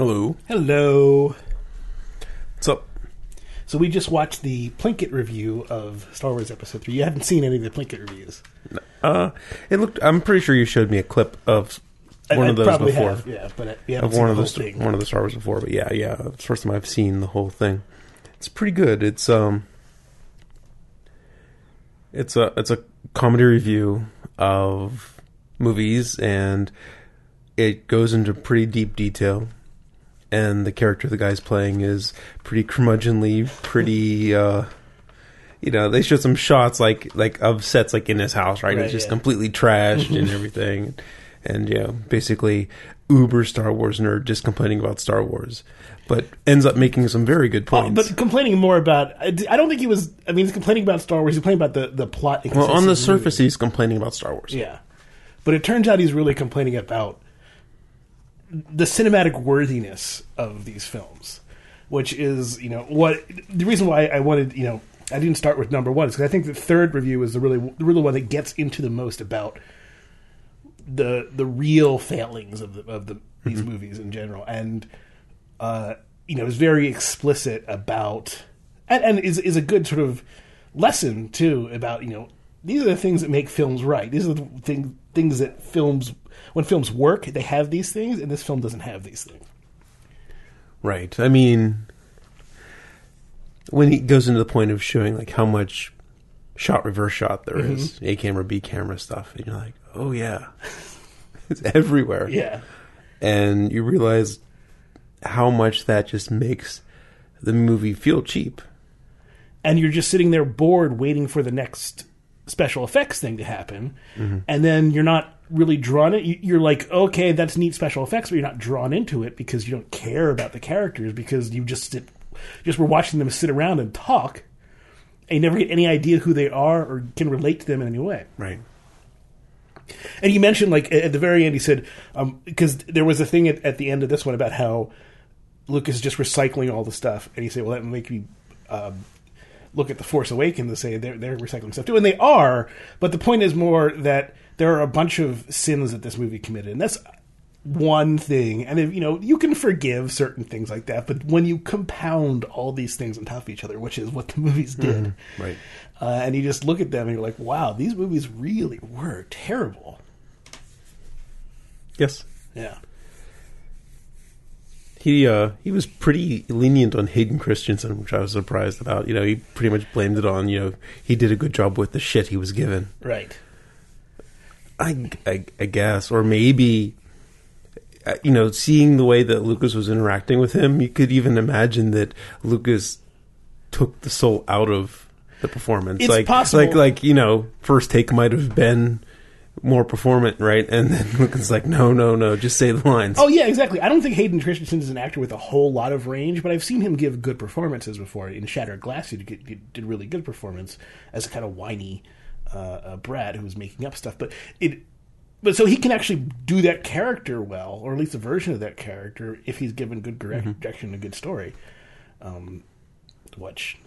Hello. Hello. What's up? So we just watched the Plinkett review of Star Wars Episode Three. You haven't seen any of the Plinkett reviews. Uh, it looked. I'm pretty sure you showed me a clip of one I of those before. have, yeah, but uh, we haven't Of seen one the of thing. one of the Star Wars before, but yeah, yeah, it's the first time I've seen the whole thing. It's pretty good. It's um, it's a it's a comedy review of movies, and it goes into pretty deep detail. And the character the guy's playing is pretty curmudgeonly, pretty. uh you know, they showed some shots like like of sets like in his house, right? Right, it's just yeah. completely trashed and everything, and you know, basically uber Star Wars nerd just complaining about Star Wars, but ends up making some very good points. but complaining more about. I don't think he was. I mean, he's complaining about Star Wars. He's complaining about the the plot. well, on the surface, he's complaining about Star Wars. Yeah. But it turns out he's really complaining about the cinematic worthiness of these films, which is, you know, what the reason why I wanted, you know, I didn't start with number one is because I think the third review is the really, the really one that gets into the most about the the real failings of the of the these movies in general, and uh, you know, is very explicit about and, and is is a good sort of lesson too about you know these are the things that make films right. These are the thing, things that films when films work they have these things, and this film doesn't have these things. Right. I mean, when he goes into the point of showing like how much shot reverse shot there is, Mm-hmm. A camera, B camera stuff, and you're like, oh yeah, it's everywhere. Yeah, and you realize how much that just makes the movie feel cheap. and you're just sitting there bored, waiting for the next special effects thing to happen, and then you're not really drawn in. You- You're like, okay, that's neat special effects, but you're not drawn into it because you don't care about the characters because you just sit, just were watching them sit around and talk, and you never get any idea who they are or can relate to them in any way. Right. And you mentioned, like at the very end, he said because there was a thing at, at the end of this one about how Lucas is just recycling all the stuff, and he said, "Well, that would make me um, look at the Force Awakens and say they're they're recycling stuff too," and they are. But the point is more that there are a bunch of sins that this movie committed, and that's one thing. And if, you know, you can forgive certain things like that, but when you compound all these things on top of each other, which is what the movies did, Right. uh, and you just look at them and you're like, "Wow, these movies really were terrible." Yes. Yeah. He uh he was pretty lenient on Hayden Christensen, which I was surprised about. You know, he pretty much blamed it on, you know, he did a good job with the shit he was given. Right. I, I, I guess, or maybe, uh, you know, seeing the way that Lucas was interacting with him, you could even imagine that Lucas took the soul out of the performance. It's like, possible. like, like you know, first take might have been more performant, right? And then Lucas like, no, no, no, just say the lines. Oh yeah, exactly. I don't think Hayden Christensen is an actor with a whole lot of range, but I've seen him give good performances before. In Shattered Glass, he did, he did really good performance as a kind of whiny uh, uh, brat who was making up stuff. But it, but so he can actually do that character well, or at least a version of that character, if he's given good direct- direction and a good story. Um, which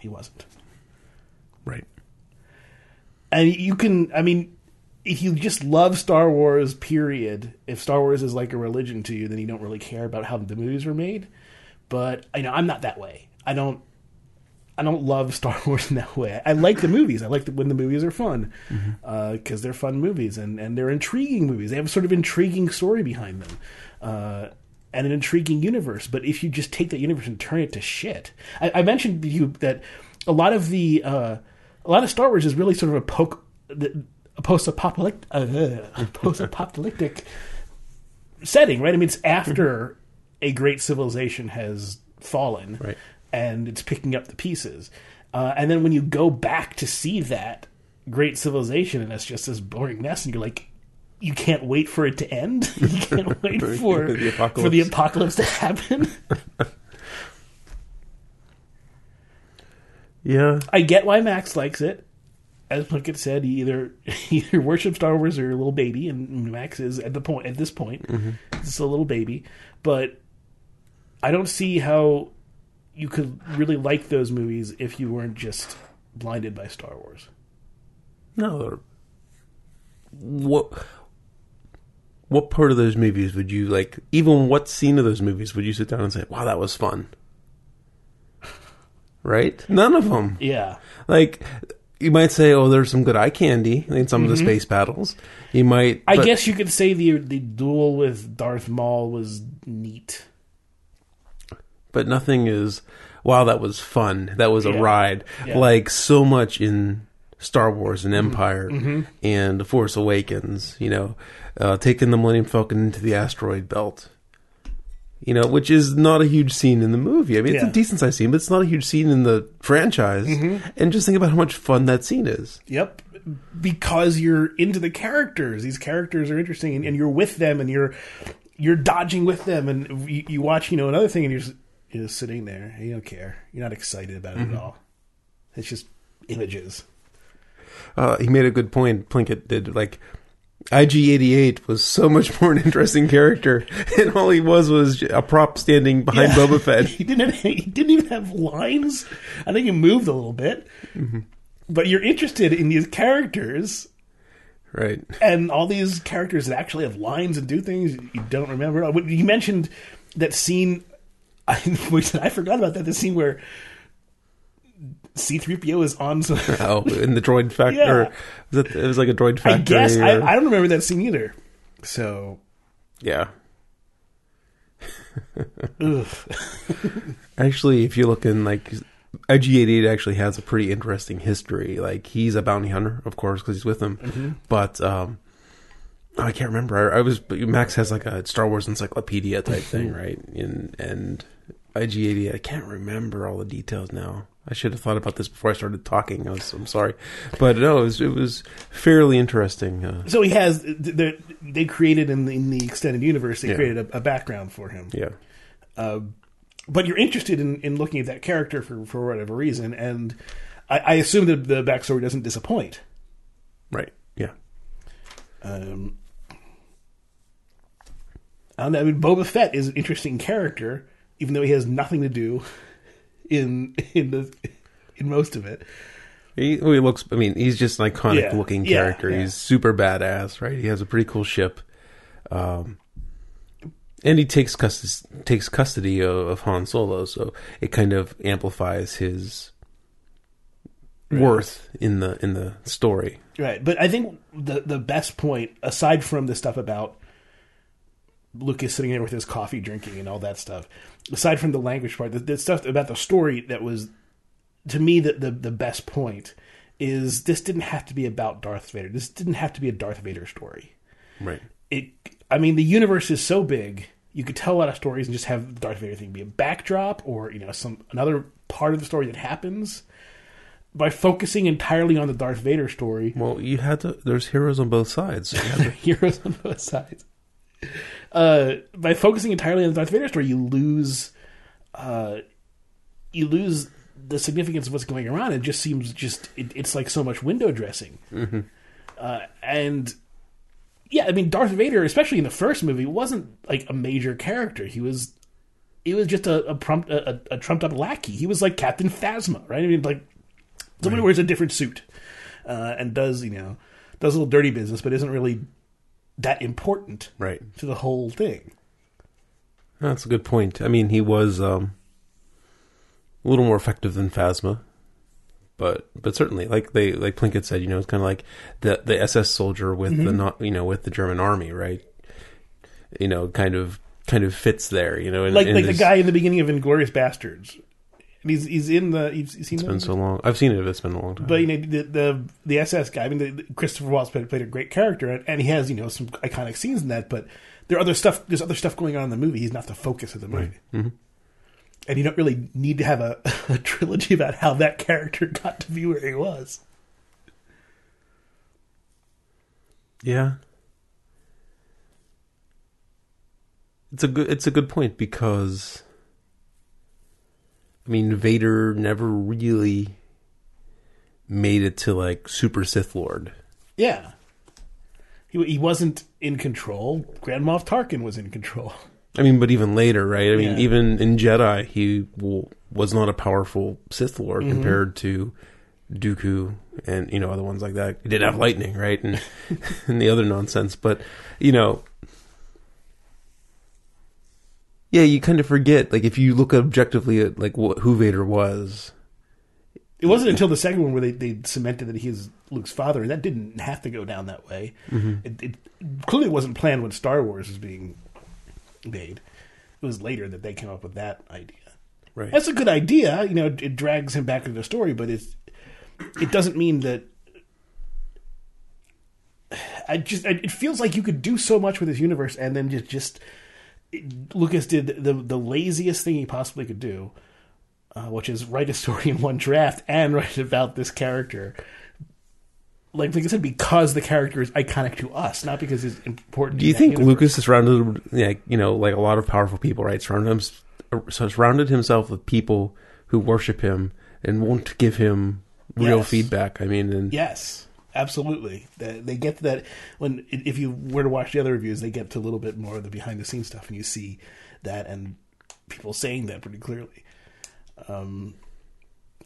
he wasn't. right. and you can i mean if you just love star wars period if star wars is like a religion to you then you don't really care about how the movies were made but you know i'm not that way i don't i don't love star wars in that way. I like the movies. I like the, when the movies are fun because they're fun movies and, and they're intriguing movies. They have a sort of intriguing story behind them uh, and an intriguing universe. But if you just take that universe and turn it to shit i, I mentioned to you that a lot of the uh, a lot of Star Wars is really sort of a poke, a post-apocalyptic, uh, a post-apocalyptic setting, right? I mean, it's after a great civilization has fallen, Right. And it's picking up the pieces, uh, and then when you go back to see that great civilization, and it's just this boring mess, and you're like. You can't wait for it to end. You can't wait For the for the apocalypse. to happen. Yeah. I get why Max likes it. As Plinkett said, he either he either worships Star Wars or a little baby, and Max is at the point at this point, it's a little baby. But I don't see how you could really like those movies if you weren't just blinded by Star Wars. No. What what part of those movies would you like? Even what scene of those movies would you sit down and say, "Wow, that was fun"? Right? None of them. Yeah. Like you might say, "Oh, there's some good eye candy in some of the mm-hmm. space battles." You might. I but- guess you could say the the duel with Darth Maul was neat. But nothing is wow that was fun that was a Yeah. ride Yeah. like so much in star wars and Mm-hmm. empire and the force awakens you know uh, taking the millennium falcon into the asteroid belt you know which is not a huge scene in the movie i mean it's Yeah. a decent sized scene but it's not a huge scene in the franchise Mm-hmm. and just think about how much fun that scene is Yep. Because you're into the characters. These characters are interesting and, and you're with them and you're you're dodging with them and you, you watch, you know, another thing and you're just, you're just sitting there. You don't care. You're not excited about it at all. It's just images. uh, he made a good point plinkett did like IG88 was so much more an interesting character, and all he was was a prop standing behind Yeah. Boba Fett. he didn't he didn't even have lines. I think he moved a little bit. But you're interested in these characters Right. and all these characters that actually have lines and do things you don't remember. You mentioned that scene, I, I forgot about that. The scene where C-3PO is on. Some, Oh, in the droid factory. Yeah. Was it, it was like a droid I factory. guess I, or- I don't remember that scene either. So, yeah. Actually, if you look in like IG88 actually has a pretty interesting history. Like he's a bounty hunter, of course, because he's with them. Mm-hmm. But um, I can't remember. I, I was Max has like a Star Wars encyclopedia type thing, right? And and IG88, I can't remember all the details now. I should have thought about this before I started talking. I was, I'm sorry, but no, it was, it was fairly interesting. Uh, so he has. They, they created in the, in the extended universe. They Yeah. created a, a background for him. yeah, Uh, but you're interested in, in looking at that character for, for whatever reason, and I, I assume that the backstory doesn't disappoint. right, yeah. Um, I don't know. I mean, Boba Fett is an interesting character, even though he has nothing to do in in the in most of it. He, he looks. I mean, he's just an iconic Yeah, looking character. yeah. He's super badass, right? He has a pretty cool ship, um, and he takes custody takes custody of, of Han Solo, so it kind of amplifies his worth in the in the story. Right, but I think the the best point, aside from the stuff about Lucas sitting there with his coffee drinking and all that stuff, aside from the language part, the, the stuff about the story that was to me the, the the best point is this didn't have to be about Darth Vader. This didn't have to be a Darth Vader story. Right. It, I mean, the universe is so big. You could tell a lot of stories and just have the Darth Vader thing be a backdrop or you know some another part of the story that happens. By focusing entirely on the Darth Vader story, Well, you had to. There's heroes on both sides. So you had to, heroes on both sides. Uh, by focusing entirely on the Darth Vader story, you lose, uh, you lose the significance of what's going around. It just seems just it, it's like so much window dressing, uh, and yeah, I mean Darth Vader, especially in the first movie, wasn't like a major character. He was, he was just a a, prompt, a, a, trumped up lackey. He was like Captain Phasma, right? I mean, like somebody who wears a different suit uh, and does you know does a little dirty business, but isn't really that important right. to the whole thing. That's a good point. I mean, he was um, a little more effective than Phasma, but but certainly, like they like Plinkett said, you know, it's kind of like the the SS soldier with the not you know with the German army, right? You know, kind of kind of fits there, you know. And, Like and like the guy in the beginning of Inglourious Basterds. And he's he's in the you've seen It's that? been so long. I've seen it. but It's been a long time. But you know the the, the SS guy. I mean, the, the- Christopher Waltz played, played a great character, and, and he has you know some iconic scenes in that. But there are other stuff. There's other stuff going on in the movie. He's not the focus of the movie, Mhm. and you don't really need to have a, a trilogy about how that character got to be where he was. Yeah. It's a good it's a good point because I mean Vader never really made it to like super Sith Lord. Yeah, he he wasn't in control. Grand Moff Tarkin was in control. I mean, but even later, right? I mean, Yeah. even in Jedi, he w- was not a powerful Sith Lord Mm-hmm. compared to Dooku and you know other ones like that. He did have lightning, right, and and the other nonsense. But you know, yeah, you kind of forget. Like if you look objectively at like what, who Vader was, It wasn't until the second one where they, they cemented that he is Luke's father, and that didn't have to go down that way. Mm-hmm. It, it clearly wasn't planned when Star Wars was being made. It was later that they came up with that idea. right? That's a good idea. You know, it drags him back into the story, but it's it doesn't mean that. I just it feels like you could do so much with this universe, and then just just Lucas did the the laziest thing he possibly could do, uh, which is write a story in one draft and write about this character. Like, like I said, because the character is iconic to us, not because it's important. Do you think universe. Lucas is surrounded, like you know, like a lot of powerful people, right? Surrounded him, surrounded himself with people who worship him and won't give him real Yes. feedback. I mean, and Yes, absolutely. They they get to that when if you were to watch the other reviews, they get to a little bit more of the behind the scenes stuff, and you see that and people saying that pretty clearly. Um,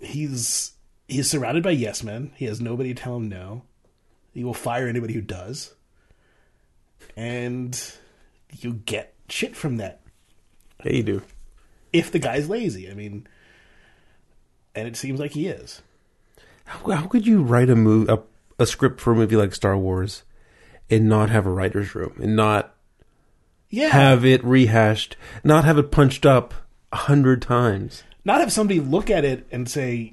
he's he's surrounded by yes men. He has nobody to tell him no. He will fire anybody who does, and you get shit from that yeah, you do. if the guy's lazy. I mean, and it seems like he is. How, how could you write a movie, a, a script for a movie like Star Wars, and not have a writer's room, and not Yeah, have it rehashed, not have it punched up a hundred times? not have somebody look at it and say,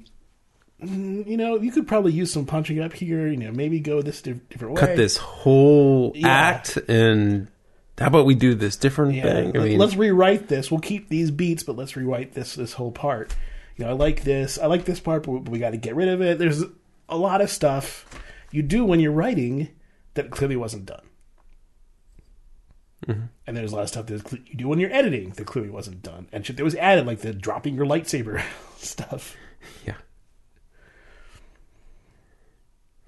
"Mm, you know, you could probably use some punching up here. You know, maybe go this di- different way. Cut this whole Yeah. act, and how about we do this different Yeah, thing? I mean, let's rewrite this. We'll keep these beats, but let's rewrite this this whole part. You know, I like this. I like this part, but we got to get rid of it. There's a lot of stuff you do when you're writing that clearly wasn't done. Mm-hmm. And there's a lot of stuff that you do when you're editing that clearly wasn't done, and shit that was added, like the dropping your lightsaber stuff. Yeah.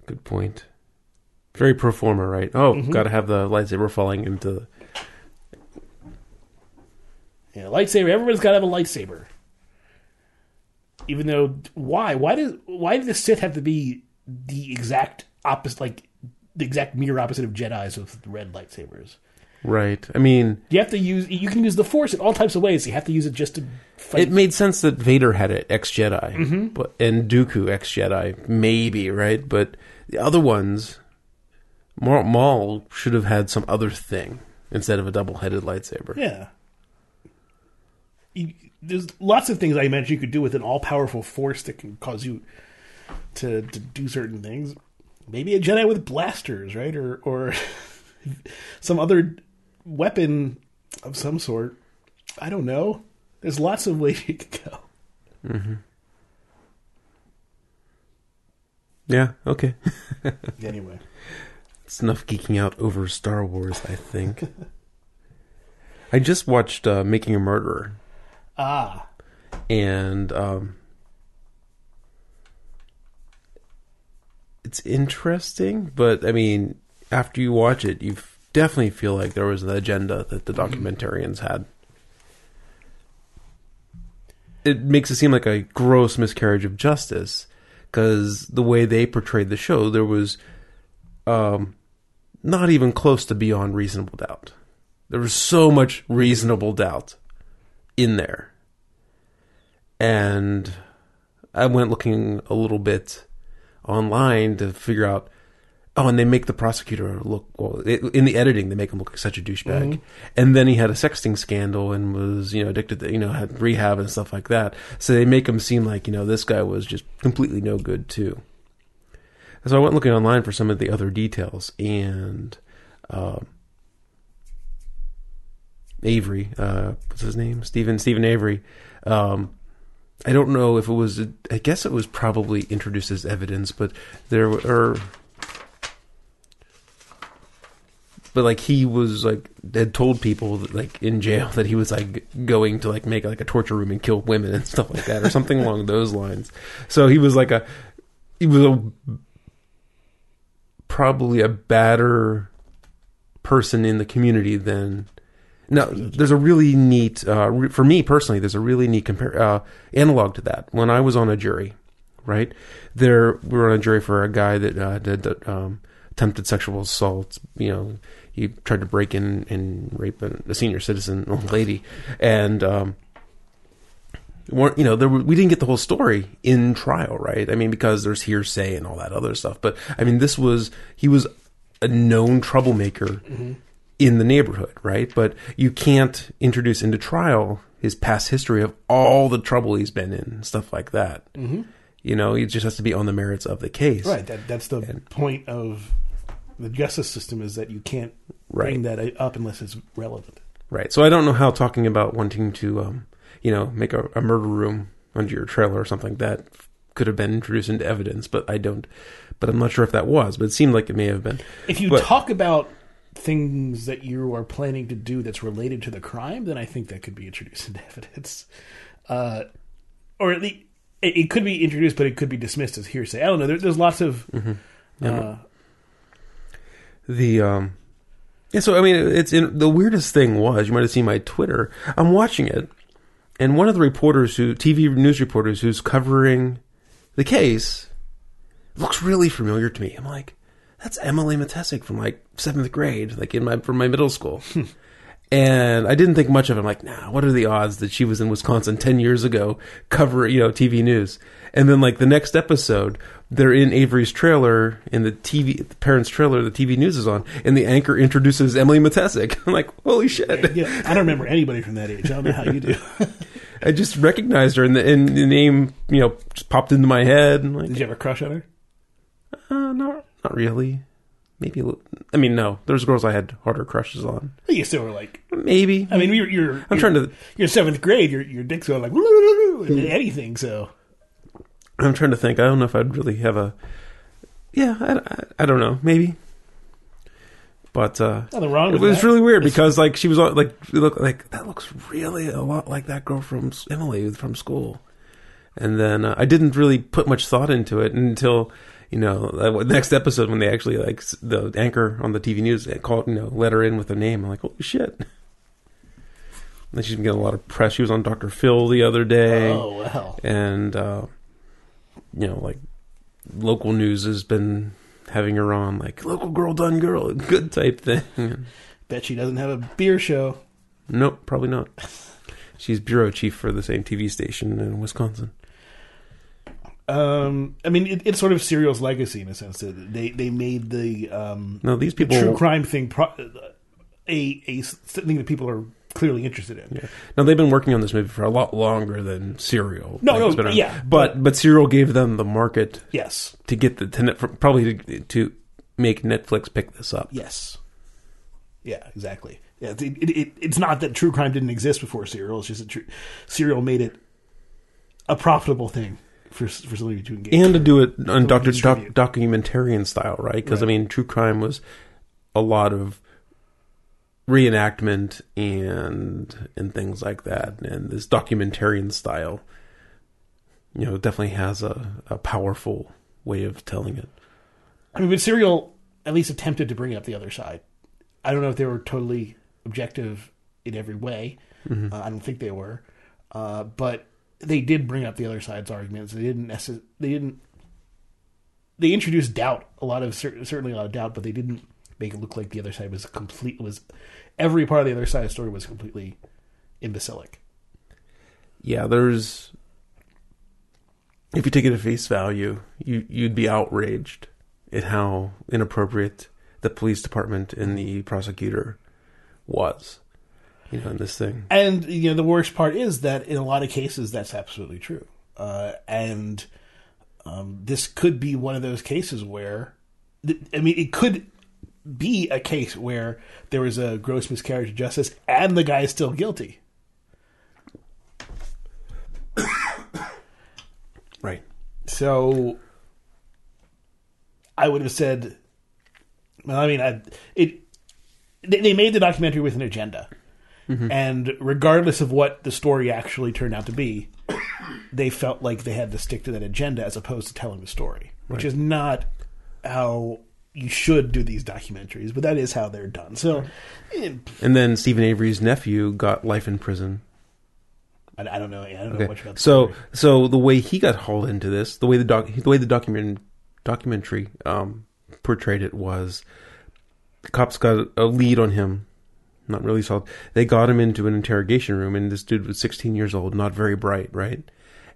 Good point. Very pro forma, right? Oh, Mm-hmm. got to have the lightsaber falling into. The... Yeah, lightsaber. Everybody's got to have a lightsaber. Even though, why? Why does why did the Sith have to be the exact opposite, like the exact mirror opposite of Jedi's with red lightsabers? Right. I mean, You have to use. You can use the Force in all types of ways. You have to use it just to fight. it made sense that Vader had it ex Jedi, Mm-hmm. but and Dooku ex Jedi, maybe right. But the other ones, Maul, Maul should have had some other thing instead of a double headed lightsaber. yeah. You, there's lots of things I mentioned you could do with an all-powerful Force that can cause you to to do certain things. Maybe a Jedi with blasters, right? Or or some other weapon of some sort. I don't know. There's lots of ways you could go. Yeah. Okay. Anyway, It's enough geeking out over Star Wars. I think. I just watched uh, Making a Murderer. ah, and um, it's interesting. But I mean, after you watch it, you definitely feel like there was an agenda that the documentarians had. It makes it seem like a gross miscarriage of justice because the way they portrayed the show, there was um, not even close to beyond reasonable doubt. There was so much reasonable doubt in there and I went looking a little bit online to figure out. Oh, and they make the prosecutor look well it, in the editing. They make him look like such a douchebag. And then he had a sexting scandal and was you know addicted to you know had rehab and stuff like that. So they make him seem like you know this guy was just completely no good too. So I went looking online for some of the other details and. Um, Avery, uh, what's his name? Stephen Steven Avery. Um, I don't know if it was. I guess it was probably introduced as evidence, but there were. But like he was like had told people that, like in jail that he was like going to like make like a torture room and kill women and stuff like that or something along those lines. So he was like a he was a probably a badder person in the community than now, there's a really neat, uh, re- for me personally, there's a really neat compare, uh, analog to that. When I was on a jury, right, there we were on a jury for a guy that uh, did um, attempted sexual assault. You know, he tried to break in and rape a, a senior citizen old lady, and um, you know there we didn't get the whole story in trial, right? I mean, because there's hearsay and all that other stuff. But I mean, this was he was a known troublemaker in the neighborhood, right? But you can't introduce into trial his past history of all the trouble he's been in, stuff like that. Mm-hmm. You know, it just has to be on the merits of the case, Right. That that's the point of the justice system is that you can't Right. bring that up unless it's relevant. Right. So I don't know how talking about wanting to, um, you know, make a, a murder room under your trailer or something like that could have been introduced into evidence, but I don't. But I'm not sure if that was. But it seemed like it may have been. If you But- talk about things that you are planning to do that's related to the crime, then I think that could be introduced into evidence, uh, or at least it, it could be introduced, but it could be dismissed as hearsay. I don't know. There, there's lots of uh, The um, yeah. So I mean, it's in, the weirdest thing was you might have seen my Twitter. I'm watching it, and one of the reporters who TV news reporters who's covering the case looks really familiar to me. I'm like, that's Emily Matesic from like seventh grade, like in my from my middle school. and I didn't think much of it. I'm like, nah, what are the odds that she was in Wisconsin ten years ago, cover you know TV news? And then like the next episode, they're in Avery's trailer in the TV the parents' trailer. The TV news is on, and the anchor introduces Emily Matesic. I'm like, holy shit! yeah. I don't remember anybody from that age. I don't know how you do. I just recognized her, and the, and the name you know just popped into my head. And like, Did you have a crush on her? Not really. Maybe. a little- I mean, no. There's girls I had harder crushes on. You still were like. Maybe. I mean, you're you're. I'm you're, trying to. You're seventh grade. Your your dick's going like Hmm. anything. So I'm trying to think. I don't know if I'd really have a. Yeah, I, I, I don't know. Maybe. But uh, nothing wrong it was that. really weird because like she was like it looked like that looks really a lot like that girl from Emily from school. And then uh, I didn't really put much thought into it until you know next episode when they actually like the anchor on the TV news they called you know let her in with her name. I'm like holy shit. And she's been getting a lot of press. She was on Dr. Phil the other day Oh well. and uh, you know, like local news has been having her on, like local girl done girl, good type thing. Bet she doesn't have a beer show. nope, probably not. She's bureau chief for the same TV station in Wisconsin. Um, I mean, it, it's sort of Serial's legacy in a sense that they they made the um No, these the people. true crime thing pro- a a thing that people are clearly interested in. Yeah. Now they've been working on this movie for a lot longer than Serial. No, no, been yeah, but but Serial gave them the market Yes, to get the to net, probably to, to make Netflix pick this up. yes, yeah, exactly. Yeah, it, it, it, it's not that true crime didn't exist before Serial. It's just that true, Serial made it a profitable thing for for somebody to engage. and to do it on doctor doc, documentarian style, right? Because I mean, true crime was a lot of reenactment and and things like that, and this documentarian style, you know, definitely has a, a powerful way of telling it. I mean, but Serial at least attempted to bring up the other side. I don't know if they were totally objective in every way. Uh, I don't think they were, uh, but they did bring up the other side's arguments. They didn't necess- They didn't. They introduced doubt, a lot of cer- certainly a lot of doubt, but they didn't make it look like the other side was complete. Was every part of the other side's story was completely imbecilic. Yeah, there's. If you take it at face value, you you'd be outraged at how inappropriate the police department and the prosecutor was, you know, in this thing. And you know, the worst part is that in a lot of cases, that's absolutely true. Uh, and um, this could be one of those cases where, th- I mean, it could be a case where there was a gross miscarriage of justice and the guy is still guilty. Right. So I would have said, well, I mean, I, it. They, they made the documentary with an agenda, and regardless of what the story actually turned out to be, they felt like they had to stick to that agenda as opposed to telling the story, which is not how you should do these documentaries, but that is how they're done. So, eh, And then Steven Avery's nephew got life in prison. I, I don't know. I don't know much about the So story. so the way he got hauled into this, the way the doc, the way the document documentary um, portrayed it was, the cops got a lead on him. Not really solid. They got him into an interrogation room, and this dude was 16 years old, not very bright, right?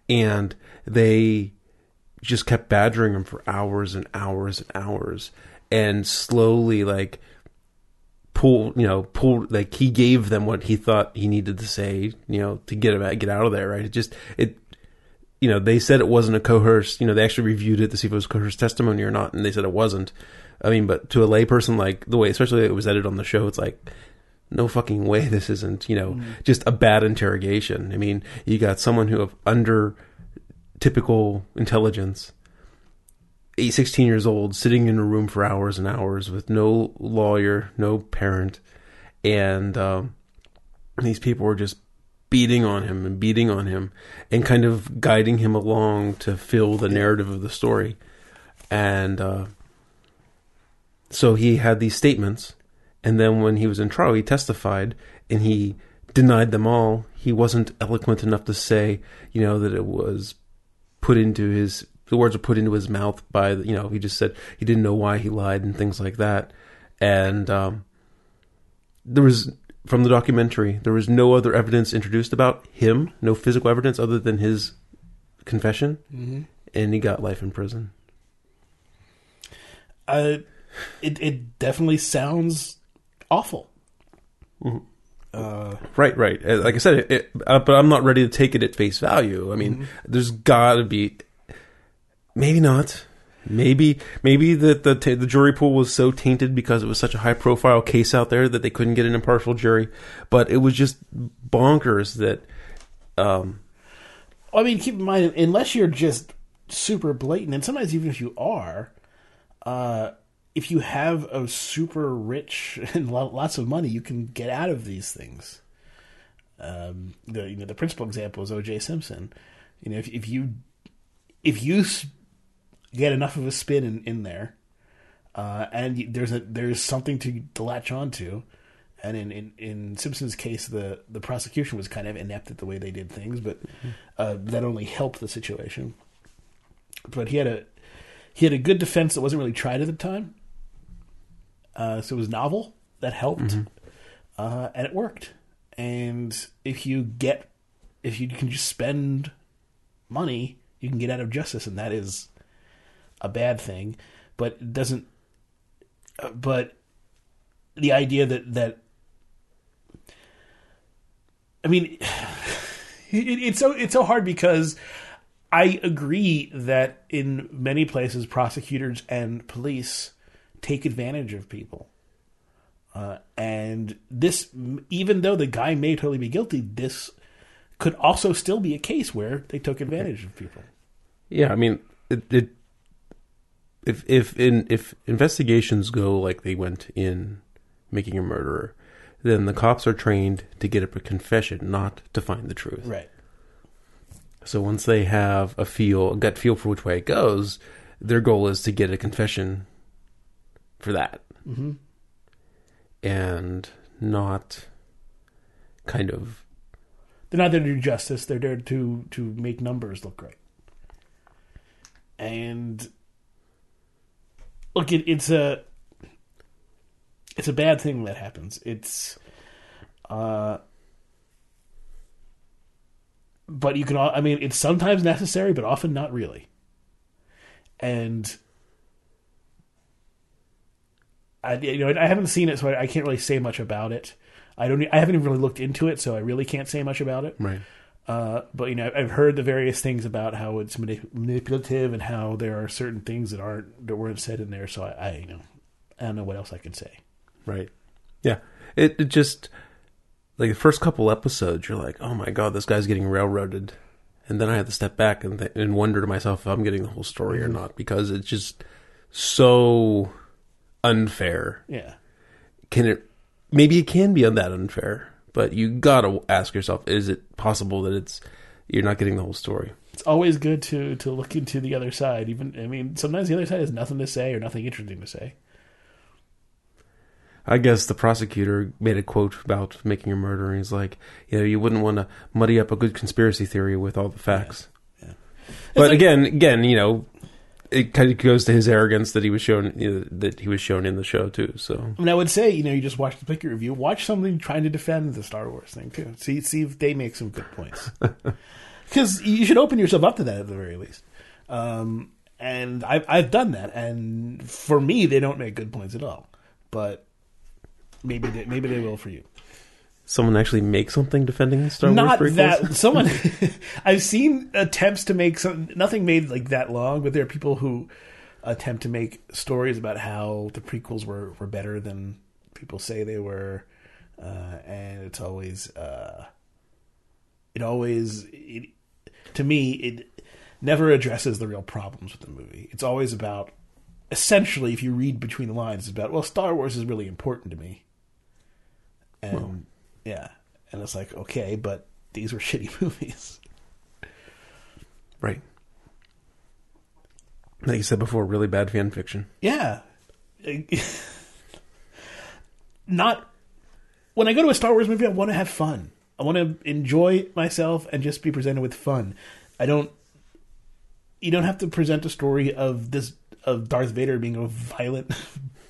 And they just kept badgering him for hours and hours and hours, and slowly, like, pull, you know, pull, like he gave them what he thought he needed to say, you know, to get him out, get out of there, right? It just, it, you know, they said it wasn't a coerced, you know, they actually reviewed it to see if it was coerced testimony or not, and they said it wasn't. I mean, but to a layperson, like the way, especially it was edited on the show, it's like, no fucking way this isn't, you know, mm. just a bad interrogation. I mean, you got someone who of under typical intelligence, 16 years old, sitting in a room for hours and hours with no lawyer, no parent, and um, these people were just beating on him and beating on him and kind of guiding him along to fill the narrative of the story. And uh, so he had these statements, and then when he was in trial, he testified and he denied them all. He wasn't eloquent enough to say, you know, that it was put into his the words were put into his mouth by you know he just said he didn't know why he lied and things like that and um, there was from the documentary there was no other evidence introduced about him no physical evidence other than his confession mm-hmm. and he got life in prison uh, it, it definitely sounds awful mm-hmm. Uh, right, right. Uh, like I said, it, it, uh, but I'm not ready to take it at face value. I mean, mm-hmm. there's got to be Maybe not. Maybe maybe the the the jury pool was so tainted because it was such a high profile case out there that they couldn't get an impartial jury. But it was just bonkers that. Um, I mean, keep in mind, unless you're just super blatant, and sometimes even if you are, uh, if you have a super rich and lots of money, you can get out of these things. Um, the you know the principal example is O.J. Simpson. You know, if if you if you get enough of a spin in, in there, uh, and there's a there's something to, to latch onto. And in, in, in Simpson's case, the, the prosecution was kind of inept at the way they did things, but uh, that only helped the situation. But he had a he had a good defense that wasn't really tried at the time, uh, so it was novel. That helped, mm-hmm. Uh, and it worked. And if you get if you can just spend money, you can get out of justice, and that is a bad thing, but it doesn't. Uh, but the idea that that I mean, it, it's so it's so hard because I agree that in many places prosecutors and police take advantage of people. Uh, and this, even though the guy may totally be guilty, this could also still be a case where they took advantage of people. Yeah, I mean, it, it if if in if investigations go like they went in making a murderer, then the cops are trained to get up a confession, not to find the truth. Right. So once they have a feel, a gut feel for which way it goes, their goal is to get a confession for that, mm-hmm. and not kind of. They're not there to do justice. They're there to to make numbers look great. And look, it, it's a it's a bad thing that happens. It's uh but you can I mean it's sometimes necessary but often not really. And I you know I haven't seen it so I, I can't really say much about it. I don't I haven't even really looked into it so I really can't say much about it. Right. Uh, but you know, I've heard the various things about how it's manip- manipulative and how there are certain things that aren't that weren't said in there. So I, I you know, I don't know what else I can say. Right. Yeah. It, it just like the first couple episodes, you're like, oh my god, this guy's getting railroaded, and then I had to step back and th- and wonder to myself if I'm getting the whole story mm-hmm. or not because it's just so unfair. Yeah. Can it? Maybe it can be that unfair but you gotta ask yourself: Is it possible that it's you're not getting the whole story? It's always good to to look into the other side. Even I mean, sometimes the other side has nothing to say or nothing interesting to say. I guess the prosecutor made a quote about making a murder, and he's like, you know, you wouldn't want to muddy up a good conspiracy theory with all the facts. Yeah. yeah. But like, again, again, you know, it kind of goes to his arrogance that he was shown you know, that he was shown in the show too. So I would say, you know, you just watch the Picker review, watch something trying to defend the Star Wars thing too. See, see if they make some good points. Because you should open yourself up to that at the very least. Um, and I've I've done that, and for me, they don't make good points at all. But maybe they, maybe they will for you. Someone actually make something defending the Star Not Wars prequels. that someone. I've seen attempts to make some nothing made like that long, but there are people who attempt to make stories about how the prequels were were better than people say they were, uh, and it's always uh, it always it, to me it never addresses the real problems with the movie. It's always about essentially, if you read between the lines, it's about well, Star Wars is really important to me, and yeah, and it's like okay, but these were shitty movies. right. Like you said before, really bad fan fiction. Yeah. Not when I go to a Star Wars movie, I want to have fun. I want to enjoy myself and just be presented with fun. I don't. You don't have to present a story of this of Darth Vader being a violent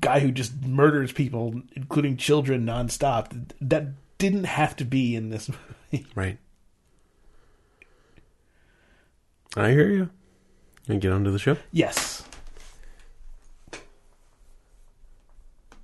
guy who just murders people, including children, nonstop. That didn't have to be in this movie. Right. I hear you. And get on to the show. Yes.